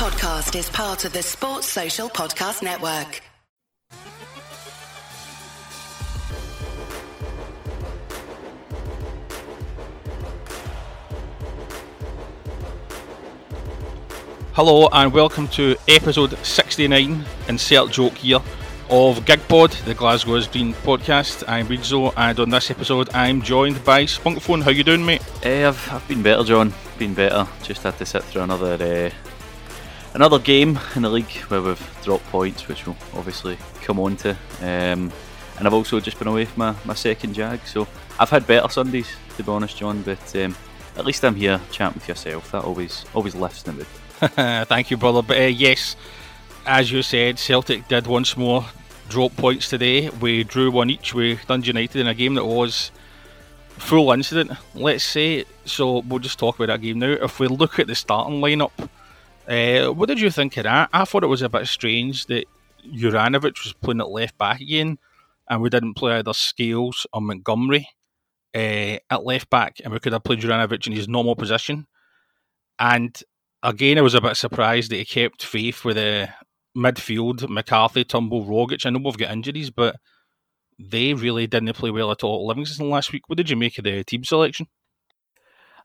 podcast is part of the Sports Social Podcast Network. Hello and welcome to episode 69 Insert Joke here of GigPod, the Glasgow's Green podcast. I'm Reidzo and on this episode I'm joined by Spunkphone. How you doing mate? Uh, I've, I've been better John, been better. Just had to sit through another uh, another game in the league where we've dropped points which we'll obviously come on to. Um, and I've also just been away from my, my second jag so I've had better Sundays to be honest John but um, at least I'm here chatting with yourself. That always always lifts the mood. Thank you, brother. But uh, yes, as you said, Celtic did once more drop points today. We drew one each with Dundee United in a game that was full incident, let's say. So we'll just talk about that game now. If we look at the starting lineup, uh, what did you think of that? I thought it was a bit strange that Juranovic was playing at left back again, and we didn't play either Scales or Montgomery uh, at left back, and we could have played Juranovic in his normal position. And again, I was a bit surprised that he kept faith with the midfield, McCarthy, Turnbull, Rogic. I know we've got injuries, but they really didn't play well at all Livingston last week. What did you make of the team selection?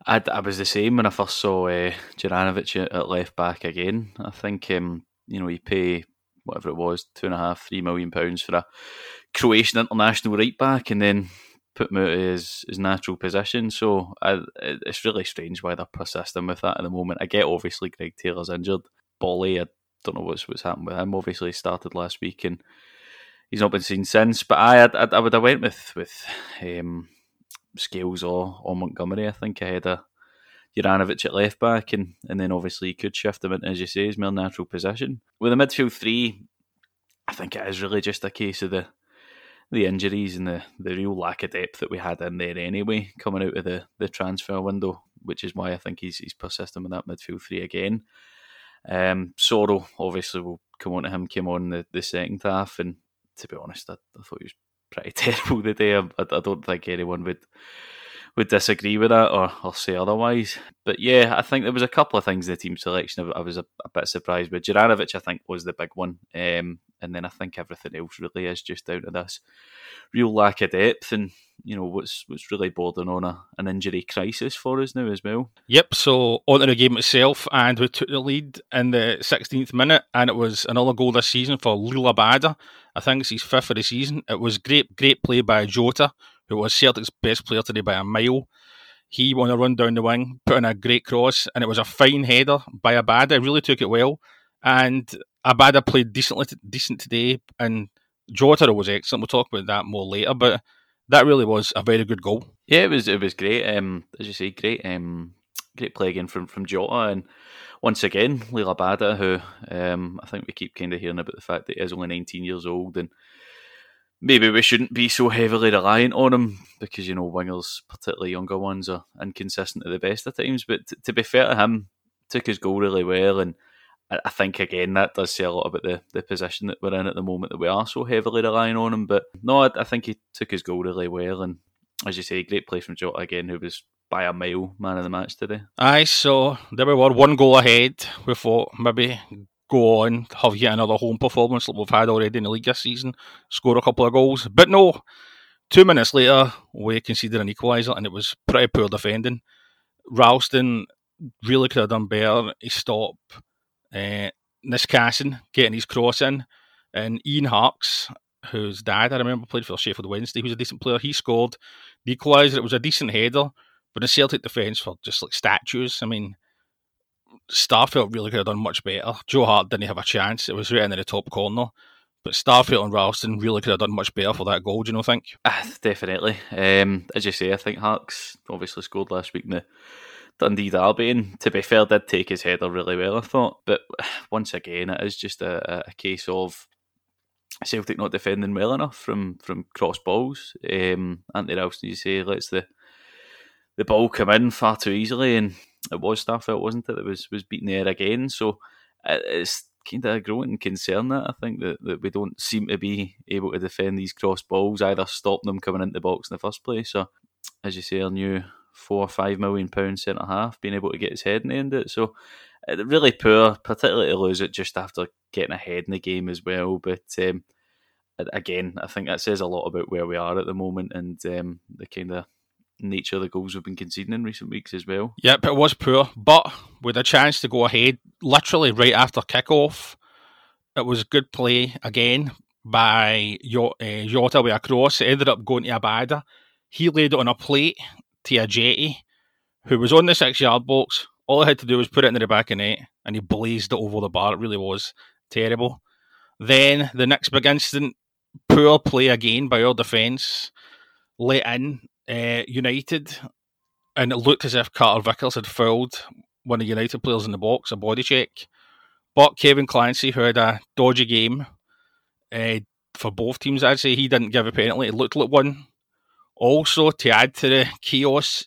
I, I was the same when I first saw uh, Juranovic at, at left back again. I think um, you know you pay whatever it was two and a half, three million pounds for a Croatian international right back, and then put him out of his, his natural position. So I, it's really strange why they're persisting with that at the moment. I get obviously Greg Taylor's injured. Bolly, I don't know what's what's happened with him. Obviously, started last week and he's not been seen since. But I I, I would have went with with um, Scales or or Montgomery. I think I had a Juranovic at left back, and and then obviously you could shift him into as you say his more natural position with a midfield three. I think it is really just a case of the the injuries and the, the real lack of depth that we had in there anyway, coming out of the, the transfer window, which is why I think he's he's persisting with that midfield three again. Um, Soro, obviously, will come on to him, came on the, the second half, and to be honest, I, I thought he was pretty terrible today. I, I don't think anyone would would disagree with that or, or say otherwise. But yeah, I think there was a couple of things in the team selection I, was a, a bit surprised with. Juranovic, I think, was the big one. Um, and then I think everything else really is just down to this real lack of depth and you know what's what's really bordering on a, an injury crisis for us now as well. Yep. So on to the game itself, and we took the lead in the 16th minute, and it was another goal this season for Liel Abada. I think it's his fifth of the season. It was great, great play by Jota, who was Celtic's best player today by a mile. He won a run down the wing, put in a great cross, and it was a fine header by Abada. Really took it well, and Abada played decently, decent today, and Jota was excellent. We'll talk about that more later, but that really was a very good goal. Yeah, it was. It was great. Um, as you say, great. Um, great play again from from Jota, and once again, Liel Abada, who um, I think we keep kind of hearing about the fact that he is only 19 years old, and maybe we shouldn't be so heavily reliant on him because you know wingers, particularly younger ones, are inconsistent at the best of times. But t- to be fair to him, took his goal really well and I think again that does say a lot about the, the position that we're in at the moment that we are so heavily relying on him. But no, I, I think he took his goal really well, and as you say, great play from Jota again, who was by a mile man of the match today. Aye, so there we were, one goal ahead. We thought maybe go on, have yet another home performance like we've had already in the league this season, score a couple of goals. But no, two minutes later, we conceded an equaliser, and it was pretty poor defending. Ralston really could have done better. He stopped uh, getting his cross in, and Ian Harkes, whose dad I remember played for Sheffield Wednesday, he was a decent player. He scored the equaliser. It was a decent header, but the Celtic defence were just like statues. I mean, Starfelt really could have done much better. Joe Hart didn't have a chance. It was right in the top corner. But Starfelt and Ralston really could have done much better for that goal, do you know, think? Uh, definitely. Um, as you say, I think Harkes obviously scored last week in the Dundee Derby, and to be fair, did take his header really well, I thought. But once again, it is just a, a case of Celtic not defending well enough from from cross balls. Um, Anthony Ralston, you say, lets the the ball come in far too easily, and it was Starfelt, wasn't it, that was was beaten there again. So it's kind of a growing concern that I think that, that we don't seem to be able to defend these cross balls, either stop them coming into the box in the first place, or as you say, our new four or five million pound centre half being able to get his head in the end it. So really poor, particularly to lose it just after getting ahead in the game as well. But um, again, I think that says a lot about where we are at the moment and um, the kind of nature of the goals we've been conceding in recent weeks as well. Yep, it was poor, but with a chance to go ahead literally right after kickoff, it was good play again by uh, Jota with a cross. It ended up going to Abada. He laid it on a plate to Ajeti, who was on the six yard box. All I had to do was put it into the back of net, and he blazed it over the bar. It really was terrible. Then the next big incident, poor play again by our defence, let in uh, United, and it looked as if Carter Vickers had fouled one of United players in the box, a body check. But Kevin Clancy, who had a dodgy game uh, for both teams, I'd say he didn't give a penalty. It looked like one. Also, to add to the chaos,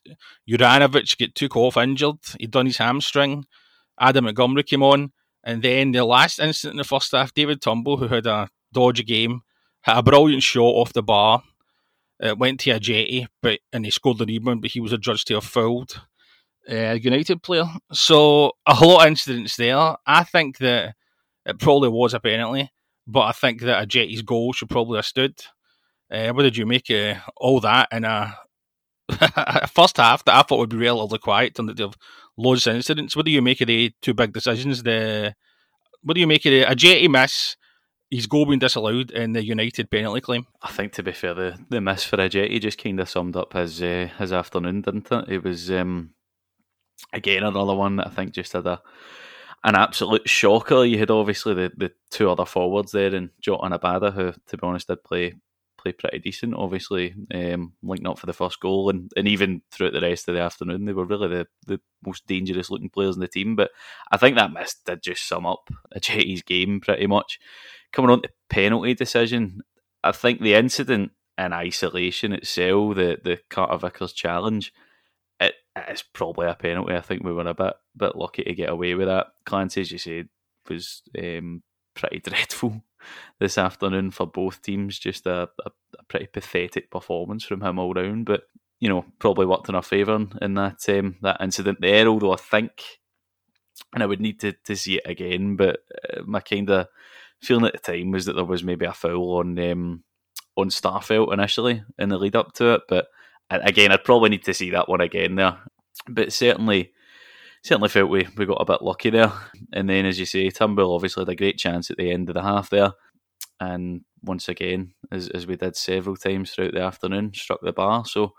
Juranovic get took off injured. He'd done his hamstring. Adam Montgomery came on. And then the last incident in the first half, David Turnbull, who had a dodgy game, had a brilliant shot off the bar. It went to Ajeti, but and he scored the rebound, but he was adjudged to have fouled uh, United player. So a lot of incidents there. I think that it probably was a penalty, but I think that Ajeti's goal should probably have stood. Uh, what did you make of all that in a first half that I thought would be relatively quiet, and out to have loads of incidents? What do you make of the two big decisions? The what do you make of the Ajeti miss? His goal being disallowed in the United penalty claim. I think, to be fair, the, the miss for Ajeti just kind of summed up his uh, his afternoon, didn't it? It was um, again another one that I think just had a an absolute shocker. You had obviously the, the two other forwards there, and Jota and Abada, who, to be honest, did play play pretty decent. Obviously, um, linking up for the first goal, and, and even throughout the rest of the afternoon, they were really the, the most dangerous looking players in the team. But I think that miss did just sum up Ajeti's game pretty much. Coming on to penalty decision, I think the incident in isolation itself, the the Carter Vickers challenge it's probably a penalty. I think we were a bit bit lucky to get away with that. Clancy, as you said, was um, pretty dreadful this afternoon for both teams. Just a, a, a, pretty pathetic performance from him all round. But you know, probably worked in our favour in that um, that incident there. Although I think, and I would need to, to see it again, but uh, my kind of feeling at the time was that there was maybe a foul on um, on Starfelt initially in the lead up to it, but again, I'd probably need to see that one again there, but certainly, certainly felt we, we got a bit lucky there. And then, as you say, Turnbull obviously had a great chance at the end of the half there, and once again, as as we did several times throughout the afternoon, struck the bar. So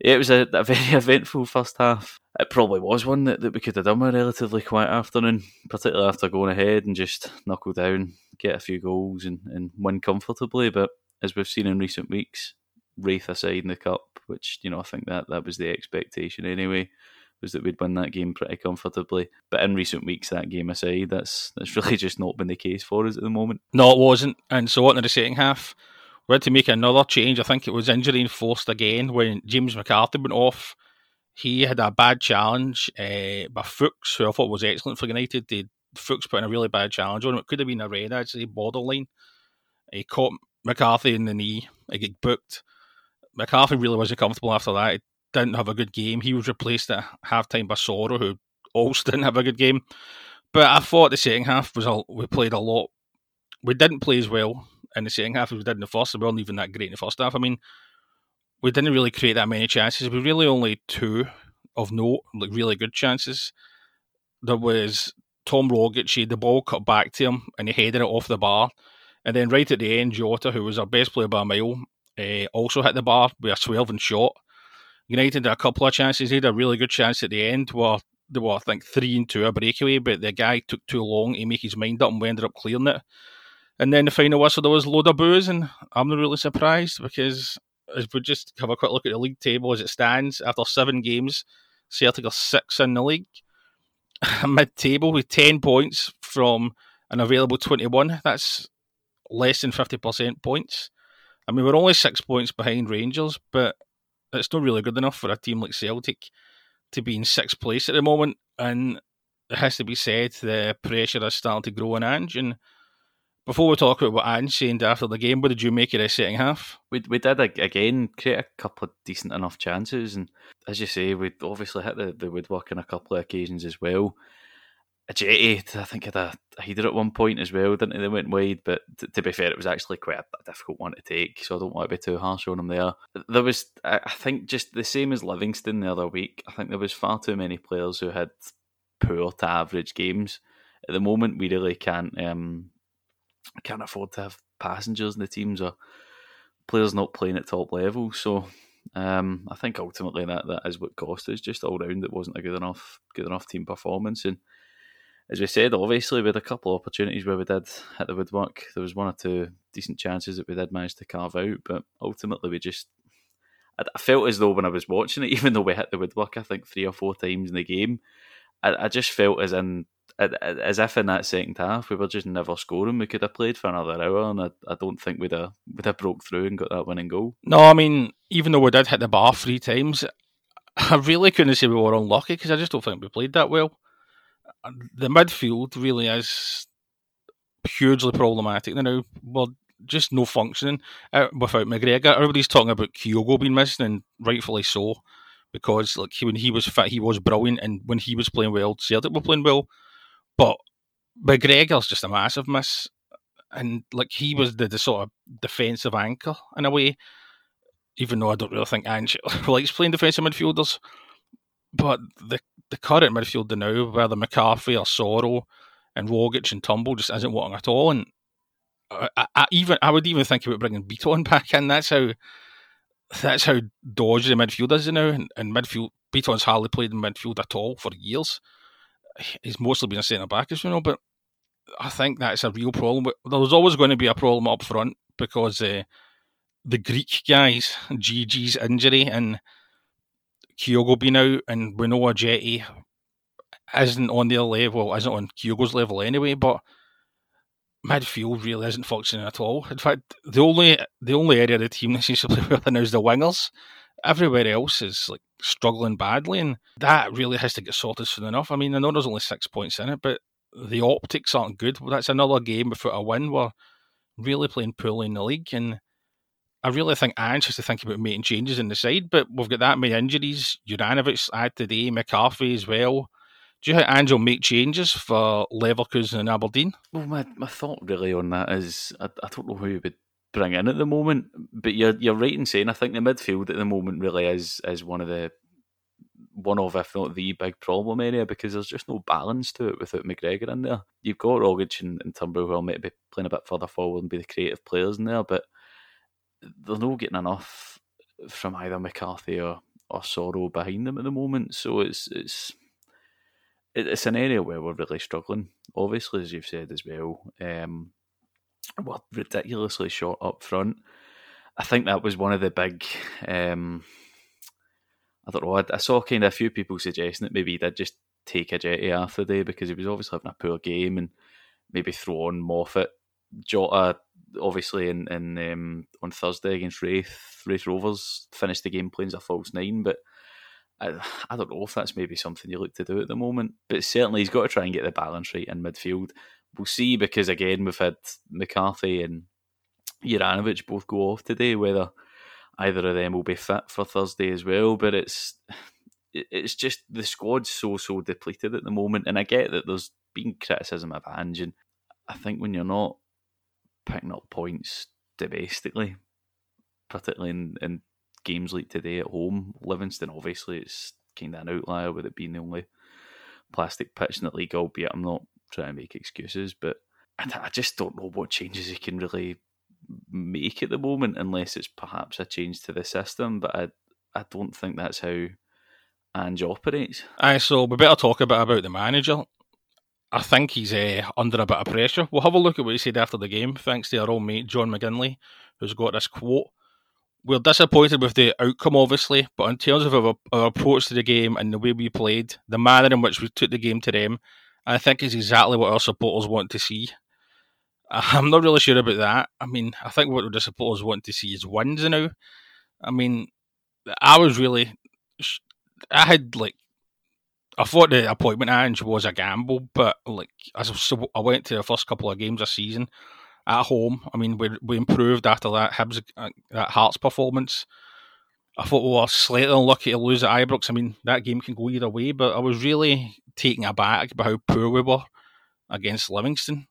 yeah, it was a, a very eventful first half. It probably was one that, that we could have done a relatively quiet afternoon, particularly after going ahead and just knuckle down, get a few goals, and, and win comfortably. But as we've seen in recent weeks, Raith aside in the cup, which you know I think that that was the expectation anyway, was that we'd win that game pretty comfortably. But in recent weeks, that game aside, that's that's really just not been the case for us at the moment. No, it wasn't. And so on in the second half, we had to make another change. I think it was injury enforced again when James McCarthy went off. He had a bad challenge uh, by Fuchs, who I thought was excellent for United. They, Fuchs put in a really bad challenge on him. It could have been a red, actually, borderline. He caught McCarthy in the knee. He got booked. McCarthy really wasn't comfortable after that. He didn't have a good game. He was replaced at halftime by Soro, who also didn't have a good game. But I thought the second half was a, we played a lot. We didn't play as well in the second half as we did in the first. We weren't even that great in the first half. I mean, we didn't really create that many chances. We really only two of note, like really good chances. There was Tom Rogic, the ball cut back to him and he headed it off the bar. And then right at the end, Jota, who was our best player by a mile, uh, also hit the bar with a swerving shot. United had a couple of chances. They had a really good chance at the end where they were, I think, three and two a breakaway, but the guy took too long to make his mind up and we ended up clearing it. And then the final whistle, there was a load of boos, and I'm not really surprised because as we just have a quick look at the league table as it stands, after seven games, Celtic are six in the league. Mid table with 10 points from an available 21. That's less than 50% points. I mean, we're only six points behind Rangers, but it's not really good enough for a team like Celtic to be in sixth place at the moment. And it has to be said, the pressure is starting to grow on Ange. And before we talk about what Ange said after the game, what did you make of the second half? We we did again create a couple of decent enough chances, and as you say, we obviously hit the, the woodwork on a couple of occasions as well. Ajeti, I think had a, a header at one point as well, didn't he? They went wide, but t- to be fair, it was actually quite a, a, difficult one to take, so I don't want to be too harsh on him there. There was, I think, just the same as Livingston the other week. I think there was far too many players who had poor to average games. At the moment, we really can't um, can't afford to have passengers in the teams or players not playing at top level. So um, I think ultimately that that is what cost us. Just all round, it wasn't a good enough good enough team performance and as we said, obviously we had a couple of opportunities where we did hit the woodwork. There was one or two decent chances that we did manage to carve out, but ultimately we just. I felt as though when I was watching it, even though we hit the woodwork, I think three or four times in the game, I, I just felt as in as if in that second half we were just never scoring. We could have played for another hour, and I, I don't think we'd have would have broke through and got that winning goal. No, I mean even though we did hit the bar three times, I really couldn't say we were unlucky because I just don't think we played that well the midfield really is hugely problematic now. We're just no functioning uh, without McGregor. Everybody's talking about Kyogo being missing, and rightfully so, because like when he was fit, he was brilliant, and when he was playing well, Celtic were playing well. But McGregor's just a massive miss, and like he was the, the sort of defensive anchor in a way. Even though I don't really think Ange likes playing defensive midfielders, but the the current midfield now, whether McCarthy or Soro and Rogic and Turnbull, just isn't working at all. And I, I, even I would even think about bringing Beaton back in. That's how that's how dodgy the midfield is now. And, and midfield, Beaton's hardly played in midfield at all for years. He's mostly been a centre back, as you know. But I think that's a real problem. But There's always going to be a problem up front because uh, the Greek guys, GG's injury and Kyogo being out, and we Ajeti isn't on their level, isn't on Kyogo's level anyway, but midfield really isn't functioning at all. In fact, the only the only area of the team that seems to play well now is the wingers. Everywhere else is like struggling badly, and that really has to get sorted soon enough. I mean, I know there's only six points in it, but the optics aren't good. That's another game without a win. We're really playing poorly in the league, and I really think Ange has to think about making changes in the side, but we've got that many injuries. Juranovic out today, McCarthy as well. Do you think Ange will make changes for Leverkusen and Aberdeen? Well, my, my thought really on that is I, I don't know who would bring in at the moment, but you're you're right in saying I think the midfield at the moment really is is one of the one of if not the big problem area because there's just no balance to it without McGregor in there. You've got Rogic and, and Turnbull who will maybe be playing a bit further forward and be the creative players in there, but they're not getting enough from either McCarthy or, or Soro behind them at the moment. So it's it's it's an area where we're really struggling. Obviously, as you've said as well, um, we're ridiculously short up front. I think that was one of the big. Um, I don't know. I, I, saw kind of a few people suggesting that maybe he did just take Ajeti after the day because he was obviously having a poor game and maybe throw on Moffat. Jota obviously in, in um, on Thursday against Raith, Raith Rovers finished the game playing as a false nine, but I, I don't know if that's maybe something you look to do at the moment. But certainly he's got to try and get the balance right in midfield. We'll see because again we've had McCarthy and Juranovic both go off today, whether either of them will be fit for Thursday as well. But it's it's just the squad's so so depleted at the moment, and I get that there's been criticism of Ange, and I think when you're not picking up points domestically, particularly in, in games like today at home. Livingston, obviously, it's kind of an outlier with it being the only plastic pitch in the league, albeit I'm not trying to make excuses, but I, I just don't know what changes he can really make at the moment unless it's perhaps a change to the system, but I, I don't think that's how Ange operates. Aye, so we better talk a bit about the manager. I think he's uh, under a bit of pressure. We'll have a look at what he said after the game, thanks to our old mate John McGinley, who's got this quote. We're disappointed with the outcome, obviously, but in terms of our, our approach to the game and the way we played, the manner in which we took the game to them, I think is exactly what our supporters want to see. I'm not really sure about that. I mean, I think what the supporters want to see is wins now. I mean, I was really, I had like I thought the appointment Ange was a gamble, but like as I went to the first couple of games this season at home. I mean, we we improved after that Hibs uh, that Hearts performance. I thought we were slightly unlucky to lose at Ibrox. I mean, that game can go either way, but I was really taken aback by how poor we were against Livingston.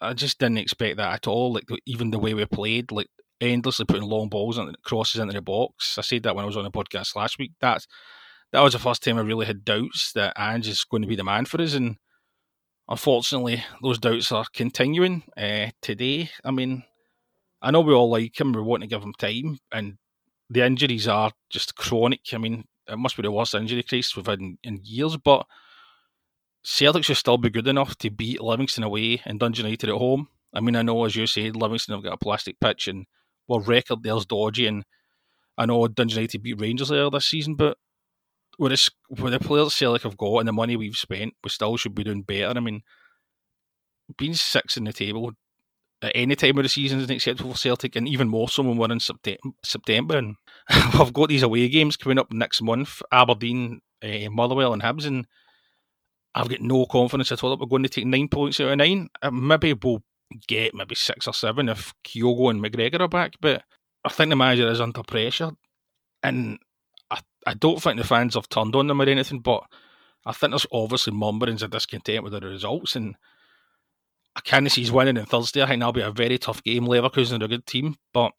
I just didn't expect that at all. Like even the way we played, like endlessly putting long balls and crosses into the box. I said that when I was on the podcast last week. That that was the first time I really had doubts that Ange is going to be the man for us, and unfortunately, those doubts are continuing uh, today. I mean, I know we all like him, we want to give him time, and the injuries are just chronic. I mean, it must be the worst injury case we've had in, in years, but Celtic should still be good enough to beat Livingston away and Dundee United at home. I mean, I know, as you said, Livingston have got a plastic pitch and well, record there's dodgy, and I know Dundee United beat Rangers there this season, but with, this, with the players Celtic have got and the money we've spent, we still should be doing better. I mean, being six in the table at any time of the season is acceptable for Celtic, and even more so when we're in September. And we've got these away games coming up next month Aberdeen, uh, Motherwell, and Hibs. And I've got no confidence at all that we're going to take nine points out of nine. Uh, maybe we'll get maybe six or seven if Kyogo and McGregor are back, but I think the manager is under pressure. And I, I don't think the fans have turned on them or anything, but I think there's obviously murmurings of discontent with the results. And I can't see he's winning on Thursday. I think that'll be a very tough game. Leverkusen are a good team, but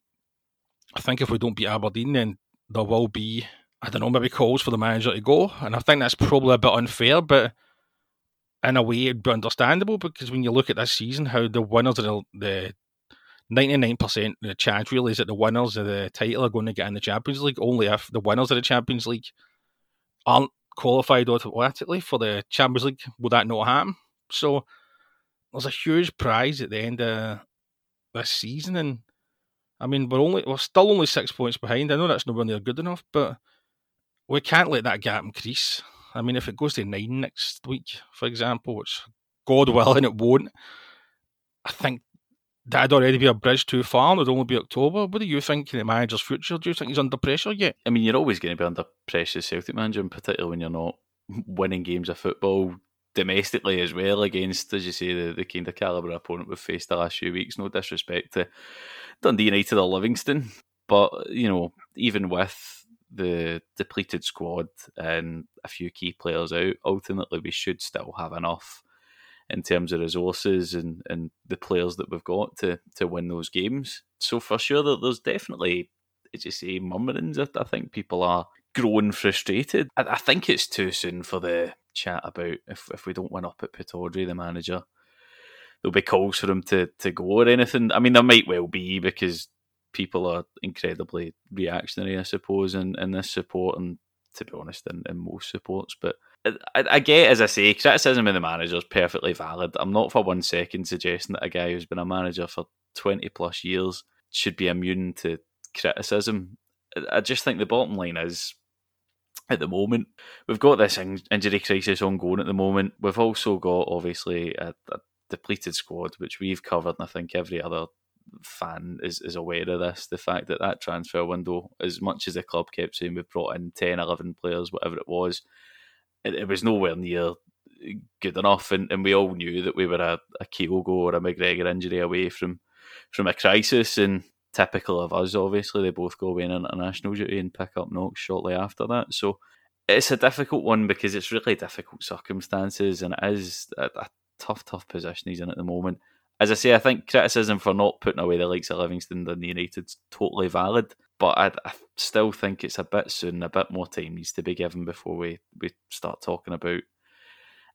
I think if we don't beat Aberdeen, then there will be, I don't know, maybe calls for the manager to go. And I think that's probably a bit unfair, but in a way it'd be understandable because when you look at this season, how the winners of the, the 99% of the chance really is that the winners of the title are going to get in the Champions League only if the winners of the Champions League aren't qualified automatically for the Champions League. Will that not happen? So there's a huge prize at the end of this season, and I mean we're only we're still only six points behind. I know that's nowhere near good enough, but we can't let that gap increase. I mean, if it goes to nine next week, for example, which God willing it won't, I think that'd already be a bridge too far and it'd only be October. What do you think in the manager's future? Do you think he's under pressure yet? I mean, you're always going to be under pressure Celtic manager, in particular when you're not winning games of football domestically as well against, as you say, the, the kind of calibre opponent we've faced the last few weeks. No disrespect to Dundee United or Livingston, but, you know, even with the depleted squad and a few key players out, ultimately we should still have enough in terms of resources and, and the players that we've got to, to win those games. So for sure, there's definitely, as you say, murmurings. I, I think people are growing frustrated. I, I, think it's too soon for the chat about if, if we don't win up at Pittodrie, the manager. There'll be calls for him to, to go or anything. I mean, there might well be because people are incredibly reactionary, I suppose, in, in this support, and to be honest, in, in most supports. But I, I, get, as I say, criticism of the manager is perfectly valid. I'm not for one second suggesting that a guy who's been a manager for 20 plus years should be immune to criticism. I just think the bottom line is at the moment. We've got this injury crisis ongoing at the moment. We've also got obviously a, a, depleted squad, which we've covered, and I think every other fan is, is aware of this. The fact that that transfer window, as much as the club kept saying we've brought in 10, 11 players, whatever it was, it, it was nowhere near good enough. And, and we all knew that we were a, a Kyogo or a McGregor injury away from from a crisis. And typical of us, obviously, they both go away on international duty and pick up knocks shortly after that. So it's a difficult one because it's really difficult circumstances and it is a, a tough, tough position he's in at the moment as I say, I think criticism for not putting away the likes of Livingston and the United's totally valid. But I, I, still think it's a bit soon, a bit more time needs to be given before we, we start talking about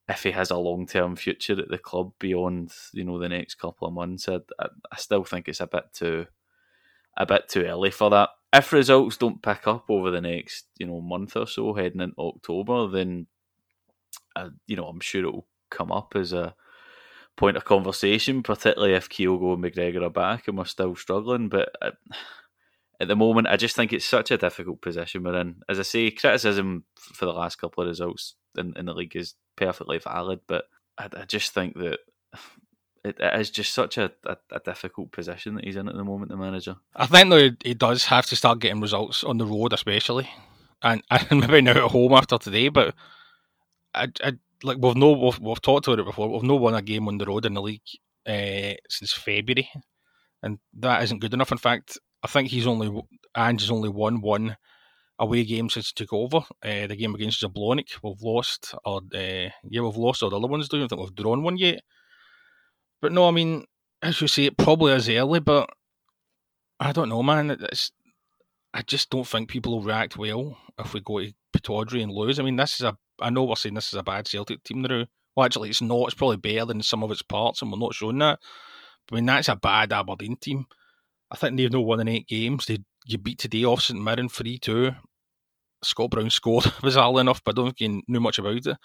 if he has a long term future at the club beyond you know the next couple of months. I, I, I still think it's a bit too a bit too early for that. If results don't pick up over the next you know month or so heading into October, then uh, you know I'm sure it'll come up as a point of conversation, particularly if Kyogo and McGregor are back and we're still struggling. But at, at, the moment, I just think it's such a difficult position we're in. As I say, criticism for the last couple of results in, in the league is perfectly valid, but I, I just think that it, it is just such a, a, a, difficult position that he's in at the moment, the manager. I think though he does have to start getting results on the road, especially, and, and maybe now at home after today. But I, I like we've no we've, we've talked about it before. We've no won a game on the road in the league uh, since February, and that isn't good enough. In fact, I think he's only Ange's only won one away game since he took over. Uh, the game against Jablonec, we've lost, or uh, yeah, we've lost all the other ones. Don't think we've drawn one yet. But no, I mean, as you say, it probably is early, but I don't know, man. It's, I just don't think people will react well if we go to Pittodrie and lose. I mean, this is a. I know we're saying this is a bad Celtic team now. Well, actually, it's not. It's probably better than some of its parts, and we're not showing that. But, I mean, that's a bad Aberdeen team. I think they've no won in eight games. They you beat today off St Mirren three two. Scott Brown scored bizarrely enough, but I don't think he knew much about it.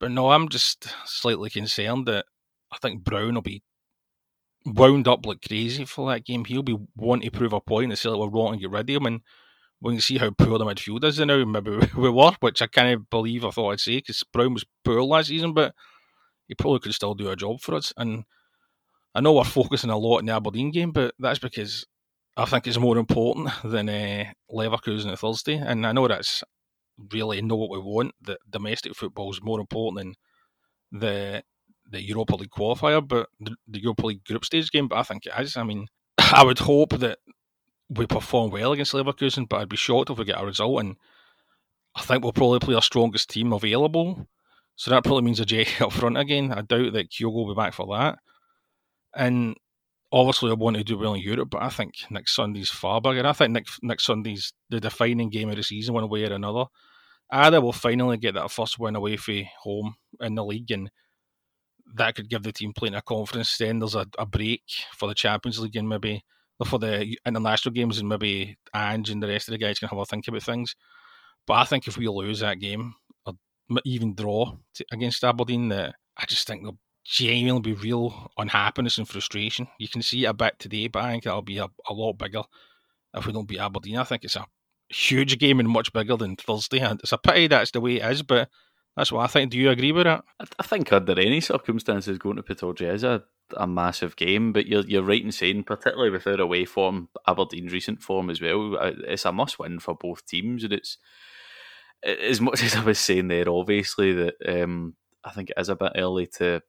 But no, I'm just slightly concerned that I think Brown will be wound up like crazy for that game. He'll be wanting to prove a point and say like, we're wrong get rid of him. And we can see how poor the midfield is now. Maybe we were, which I can't believe I thought I'd say because Brown was poor last season, but he probably could still do a job for us. And I know we're focusing a lot in the Aberdeen game, but that's because I think it's more important than uh, Leverkusen on Thursday. And I know that's really not what we want. That domestic football is more important than the the Europa League qualifier, but the, the Europa League group stage game. But I think it is. I mean, I would hope that we perform well against Leverkusen, but I'd be shocked if we get a result. And I think we'll probably play our strongest team available. So that probably means a J up front again. I doubt that Kyogo will be back for that. And obviously, I want to do well in Europe, but I think next Sunday's far bigger. I think next next Sunday's the defining game of the season, one way or another. Either we'll finally get that first win away from home in the league, and that could give the team plenty of confidence. Then there's a, a break for the Champions League and maybe for the international games, and maybe Ange and the rest of the guys can have a think about things. But I think if we lose that game or even draw against Aberdeen, I just think they'll genuinely be real unhappiness and frustration. You can see it a bit today, but I think it'll be a, a lot bigger if we don't beat Aberdeen. I think it's a huge game and much bigger than Thursday. And it's a pity that's the way it is, but that's what I think. Do you agree with that? I think under any circumstances, going to Pittodrie is a, a massive game. But you're you're right in saying, particularly with their away form, Aberdeen's recent form as well, it's a must win for both teams. And it's as much as I was saying there, obviously that um, I think it is a bit early to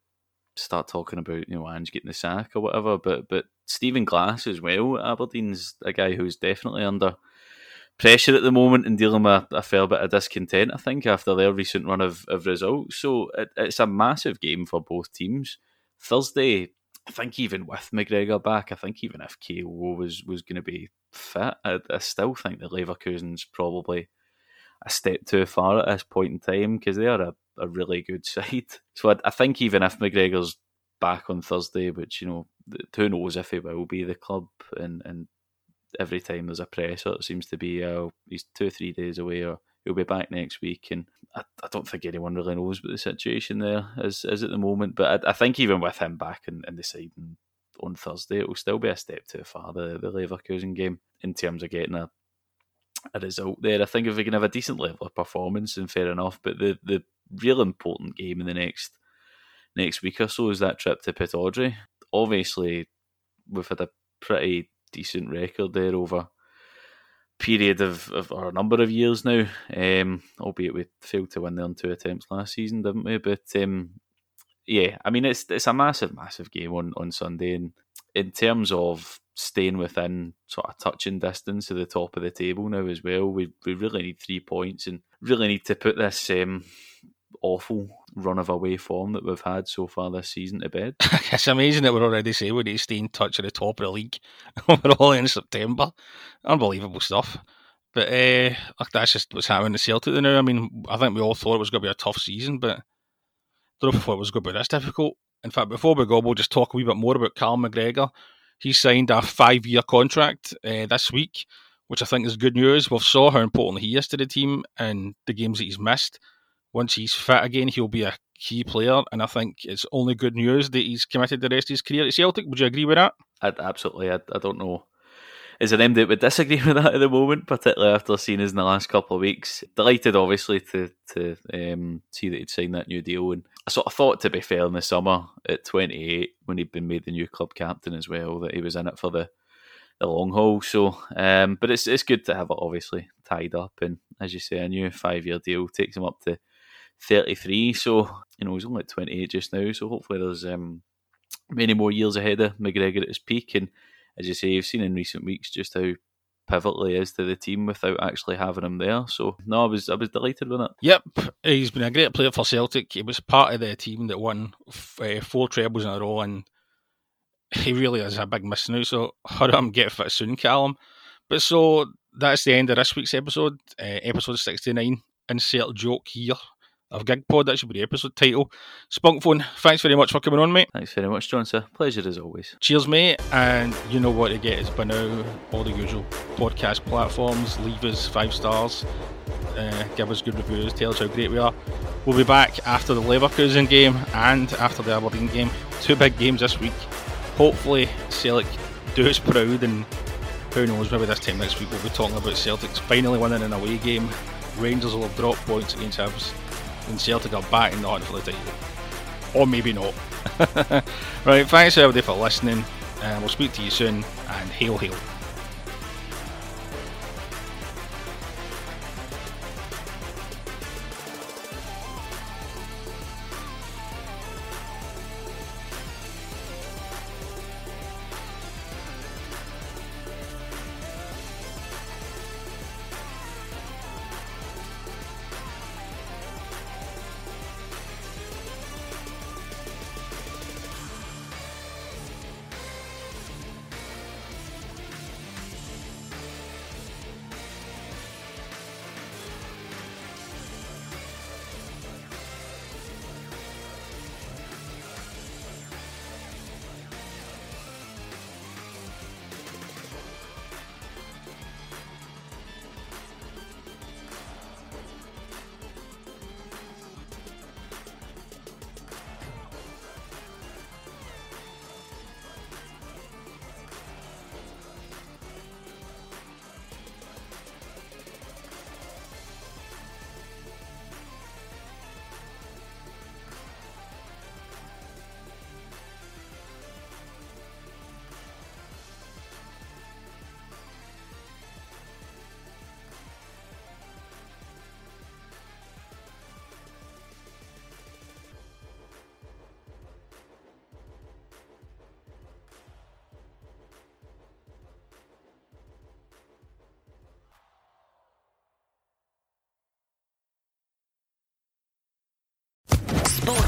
start talking about you know Ange getting the sack or whatever. But but Stephen Glass as well, Aberdeen's a guy who's definitely under pressure at the moment and dealing with a, fair bit of discontent. I think after their recent run of, of results, so it, it's a massive game for both teams. Thursday, I think even with McGregor back, I think even if KO was was going to be fit, I, I still think that Leverkusen's probably a step too far at this point in time because they are a a really good side. So I, I, think even if McGregor's back on Thursday, which you know, who knows if he will be the club, and and every time there's a presser, it seems to be uh, he's two or three days away, or he'll be back next week, and I, I don't think anyone really knows what the situation there is is at the moment. But I, I think even with him back and, and deciding on Thursday, it will still be a step too far the the Leverkusen game in terms of getting a a result there. I think if we can have a decent level of performance, and fair enough. But the the real important game in the next next week or so is that trip to Pittodrie. Obviously, we've had a pretty decent record there over period of, of or a number of years now. Um, albeit we failed to win there on two attempts last season, didn't we? But um, yeah, I mean it's it's a massive, massive game on, on Sunday, and in terms of staying within sort of touching distance of the top of the table now as well, we we really need three points and really need to put this um, awful run of away form that we've had so far this season to bed. it's amazing that we're already saying we need to stay in touch at the top of the league. we're all in September. Unbelievable stuff. But uh, that's just what's happening to Celtic now. I mean, I think we all thought it was going to be a tough season, but I don't know if it was going to be this difficult. In fact, before we go, we'll just talk a wee bit more about Carl McGregor. He signed a five-year contract uh, this week, which I think is good news. We've saw how important he is to the team and the games that he's missed once he's fit again, he'll be a key player, and I think it's only good news that he's committed the rest of his career at Celtic. Would you agree with that? I'd, absolutely. I, I don't know. Is there anybody that would disagree with that at the moment, particularly after seeing us in the last couple of weeks? Delighted, obviously, to to um, see that he'd signed that new deal. And I sort of thought, to be fair, in the summer at 28, when he'd been made the new club captain as well, that he was in it for the, the long haul. So, um, but it's it's good to have it obviously tied up. And as you say, a new five year deal takes him up to 33. So, you know, he's only 28 just now. So hopefully there's um, many more years ahead of McGregor at his peak. And as you say, you've seen in recent weeks just how pivotal he is to the team without actually having him there. So no, I was I was delighted with it. Yep, he's been a great player for Celtic. He was part of the team that won uh, four trebles in a row, and he really is a big miss now. So hurry up and get fit soon, Callum. But so that's the end of this week's episode, uh, episode sixty nine. Insert joke here of GigPod. That should be the episode title. Spunkphone, thanks very much for coming on, mate. Thanks very much, John. Sir, pleasure as always. Cheers, mate. And you know what to get is by now all the usual podcast platforms. Leave us five stars. Uh, give us good reviews. Tell us how great we are. We'll be back after the Leverkusen game and after the Aberdeen game. Two big games this week. Hopefully, Celtic do us proud and who knows, maybe this time next week we'll be talking about Celtics finally winning an away game. Rangers will have dropped points against Hibs and Celtic are back in the hunt for the title. Or maybe not. right, thanks everybody for listening, and we'll speak to you soon, and hail, hail.